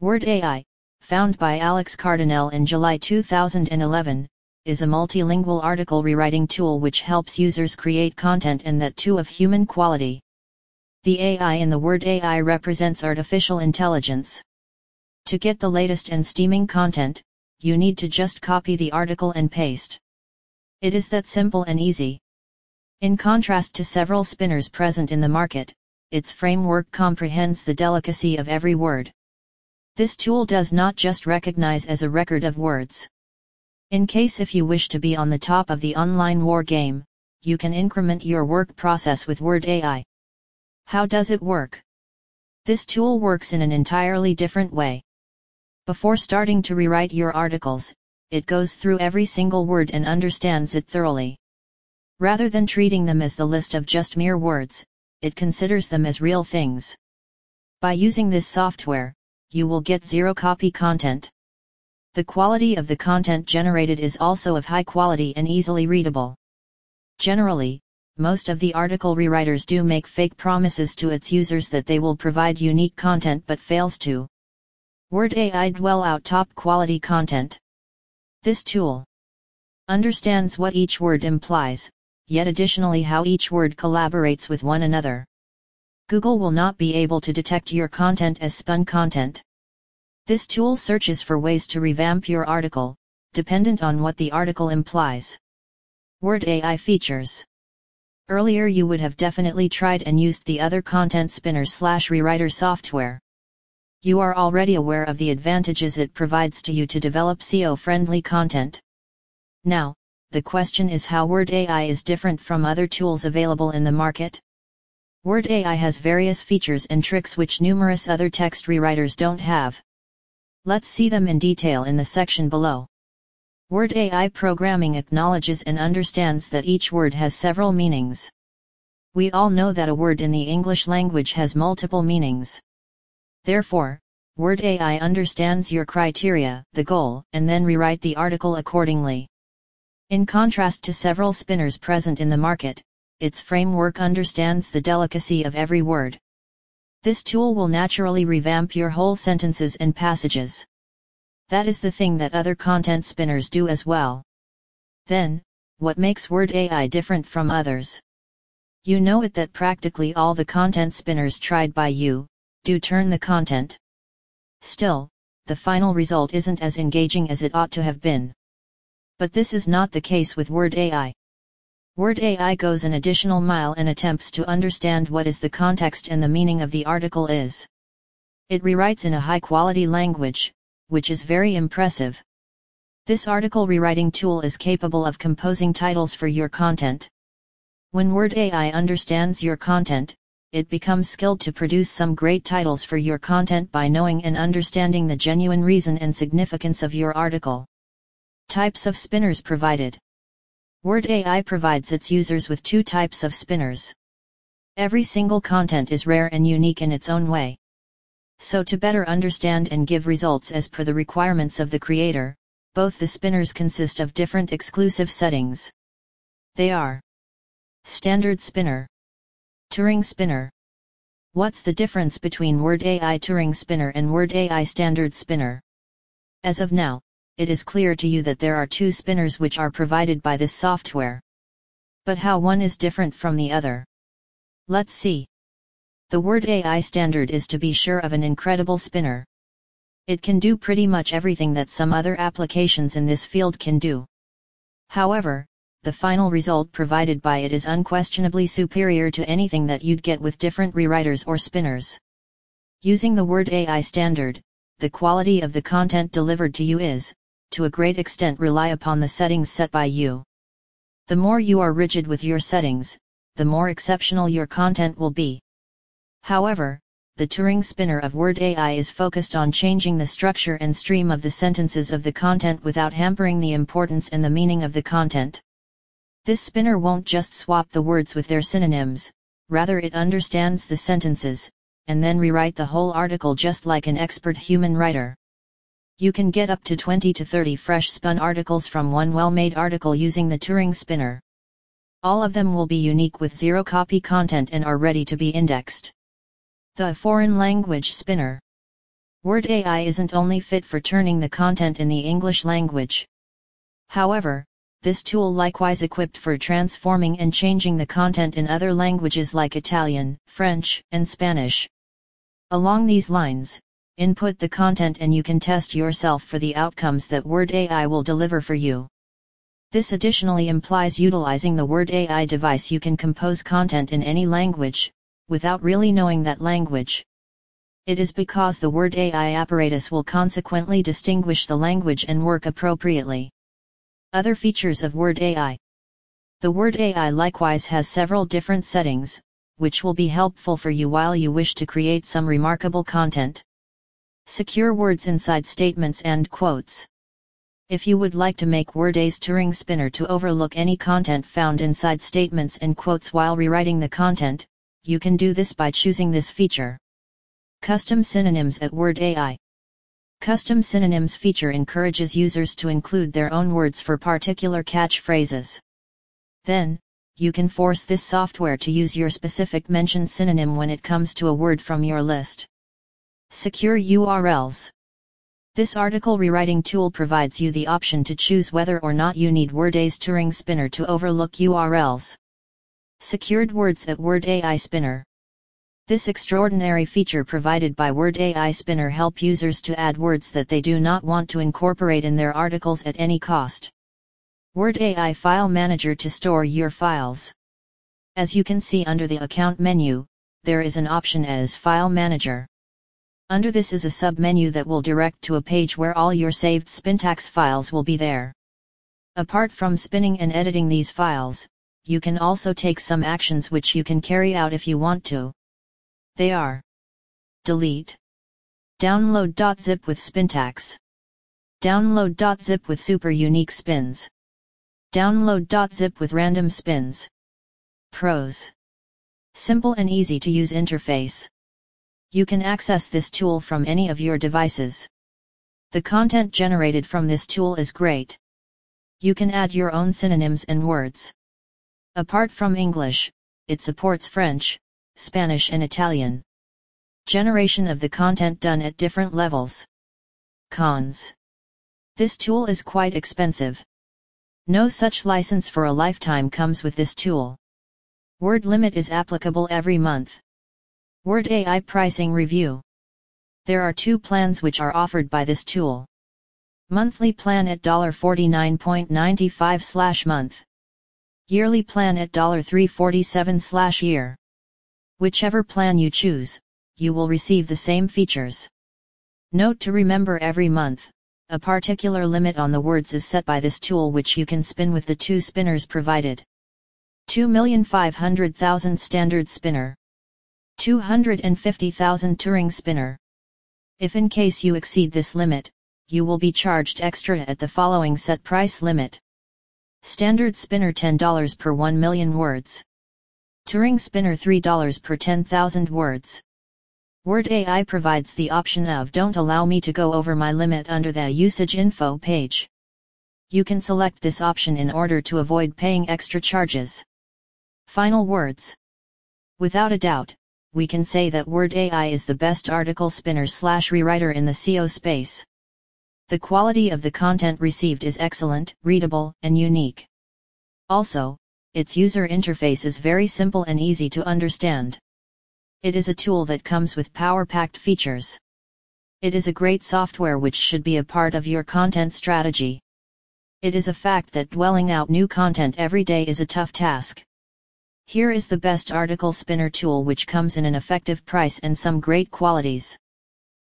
Word AI, found by Alex Cardinal in July 2011, is a multilingual article rewriting tool which helps users create content and that too of human quality. The AI in the word AI represents artificial intelligence. To get the latest and steaming content, you need to just copy the article and paste. It is that simple and easy. In contrast to several spinners present in the market, its framework comprehends the delicacy of every word. This tool does not just recognize as a record of words. In case if you wish to be on the top of the online war game, you can increment your work process with Word AI. How does it work? This tool works in an entirely different way. Before starting to rewrite your articles, it goes through every single word and understands it thoroughly. Rather than treating them as the list of just mere words, it considers them as real things. By using this software, you will get zero copy content. The quality of the content generated is also of high quality and easily readable. Generally, most of the article rewriters do make fake promises to its users that they will provide unique content but fails to. Word AI dwell out top quality content. This tool understands what each word implies, yet additionally how each word collaborates with one another. Google will not be able to detect your content as spun content. This tool searches for ways to revamp your article, dependent on what the article implies. Word AI features. Earlier you would have definitely tried and used the other content spinner slash rewriter software. You are already aware of the advantages it provides to you to develop SEO friendly content. Now, the question is how Word AI is different from other tools available in the market. Word AI has various features and tricks which numerous other text rewriters don't have. Let's see them in detail in the section below. Word AI programming acknowledges and understands that each word has several meanings. We all know that a word in the English language has multiple meanings. Therefore, Word AI understands your criteria, the goal, and then rewrite the article accordingly. In contrast to several spinners present in the market, its framework understands the delicacy of every word. This tool will naturally revamp your whole sentences and passages. That is the thing that other content spinners do as well. Then, what makes Word AI different from others? You know it that practically all the content spinners tried by you, do turn the content. Still, the final result isn't as engaging as it ought to have been. But this is not the case with Word AI. Word AI goes an additional mile and attempts to understand what is the context and the meaning of the article is. It rewrites in a high quality language, which is very impressive. This article rewriting tool is capable of composing titles for your content. When Word AI understands your content, it becomes skilled to produce some great titles for your content by knowing and understanding the genuine reason and significance of your article. Types of spinners provided. Word AI provides its users with two types of spinners. Every single content is rare and unique in its own way. So to better understand and give results as per the requirements of the creator, both the spinners consist of different exclusive settings. They are Standard Spinner Turing Spinner What's the difference between Word AI Turing Spinner and Word AI Standard Spinner? As of now, it is clear to you that there are two spinners which are provided by this software. But how one is different from the other? Let's see. The Word AI standard is to be sure of an incredible spinner. It can do pretty much everything that some other applications in this field can do. However, the final result provided by it is unquestionably superior to anything that you'd get with different rewriters or spinners. Using the Word AI standard, the quality of the content delivered to you is, to a great extent rely upon the settings set by you. The more you are rigid with your settings, the more exceptional your content will be. However, the Turing spinner of Word AI is focused on changing the structure and stream of the sentences of the content without hampering the importance and the meaning of the content. This spinner won't just swap the words with their synonyms, rather it understands the sentences, and then rewrite the whole article just like an expert human writer. You can get up to 20 to 30 fresh spun articles from one well-made article using the Turing spinner. All of them will be unique with zero copy content and are ready to be indexed. The foreign language spinner. Word AI isn't only fit for turning the content in the English language. However, this tool likewise equipped for transforming and changing the content in other languages like Italian, French, and Spanish. Along these lines, input the content and you can test yourself for the outcomes that Word AI will deliver for you. This additionally implies utilizing the Word AI device you can compose content in any language, without really knowing that language. It is because the Word AI apparatus will consequently distinguish the language and work appropriately. Other features of Word AI The Word AI likewise has several different settings, which will be helpful for you while you wish to create some remarkable content. Secure words inside statements and quotes. If you would like to make Word AI's Turing spinner to overlook any content found inside statements and quotes while rewriting the content, you can do this by choosing this feature. Custom Synonyms at Word AI Custom Synonyms feature encourages users to include their own words for particular catchphrases. Then, you can force this software to use your specific mentioned synonym when it comes to a word from your list. Secure URLs This article rewriting tool provides you the option to choose whether or not you need WordAI's Turing Spinner to overlook URLs. Secured Words at Word AI Spinner this extraordinary feature provided by Word AI Spinner help users to add words that they do not want to incorporate in their articles at any cost. Word AI File Manager to store your files. As you can see under the Account menu, there is an option as File Manager. Under this is a sub-menu that will direct to a page where all your saved Spintax files will be there. Apart from spinning and editing these files, you can also take some actions which you can carry out if you want to. They are Delete Download.zip with Spintax Download.zip with super unique spins Download.zip with random spins Pros Simple and easy to use interface You can access this tool from any of your devices. The content generated from this tool is great. You can add your own synonyms and words. Apart from English, it supports French, Spanish and Italian. Generation of the content done at different levels. Cons. This tool is quite expensive. No such license for a lifetime comes with this tool. Word limit is applicable every month. Word AI pricing review. There are two plans which are offered by this tool. Monthly plan at $49.95 slash month. Yearly plan at $347 slash year. Whichever plan you choose, you will receive the same features. Note to remember every month, a particular limit on the words is set by this tool which you can spin with the two spinners provided. 2,500,000 standard spinner. 250,000 Turing spinner. If in case you exceed this limit, you will be charged extra at the following set price limit. Standard spinner $10 per 1 million words. Turing Spinner $3 per 10,000 words. Word AI provides the option of Don't allow me to go over my limit under the usage info page. You can select this option in order to avoid paying extra charges. Final words. Without a doubt, we can say that Word AI is the best article spinner slash rewriter in the SEO space. The quality of the content received is excellent, readable, and unique. Also, its user interface is very simple and easy to understand. It is a tool that comes with power-packed features. It is a great software which should be a part of your content strategy. It is a fact that dwelling out new content every day is a tough task. Here is the best article spinner tool which comes in an effective price and some great qualities.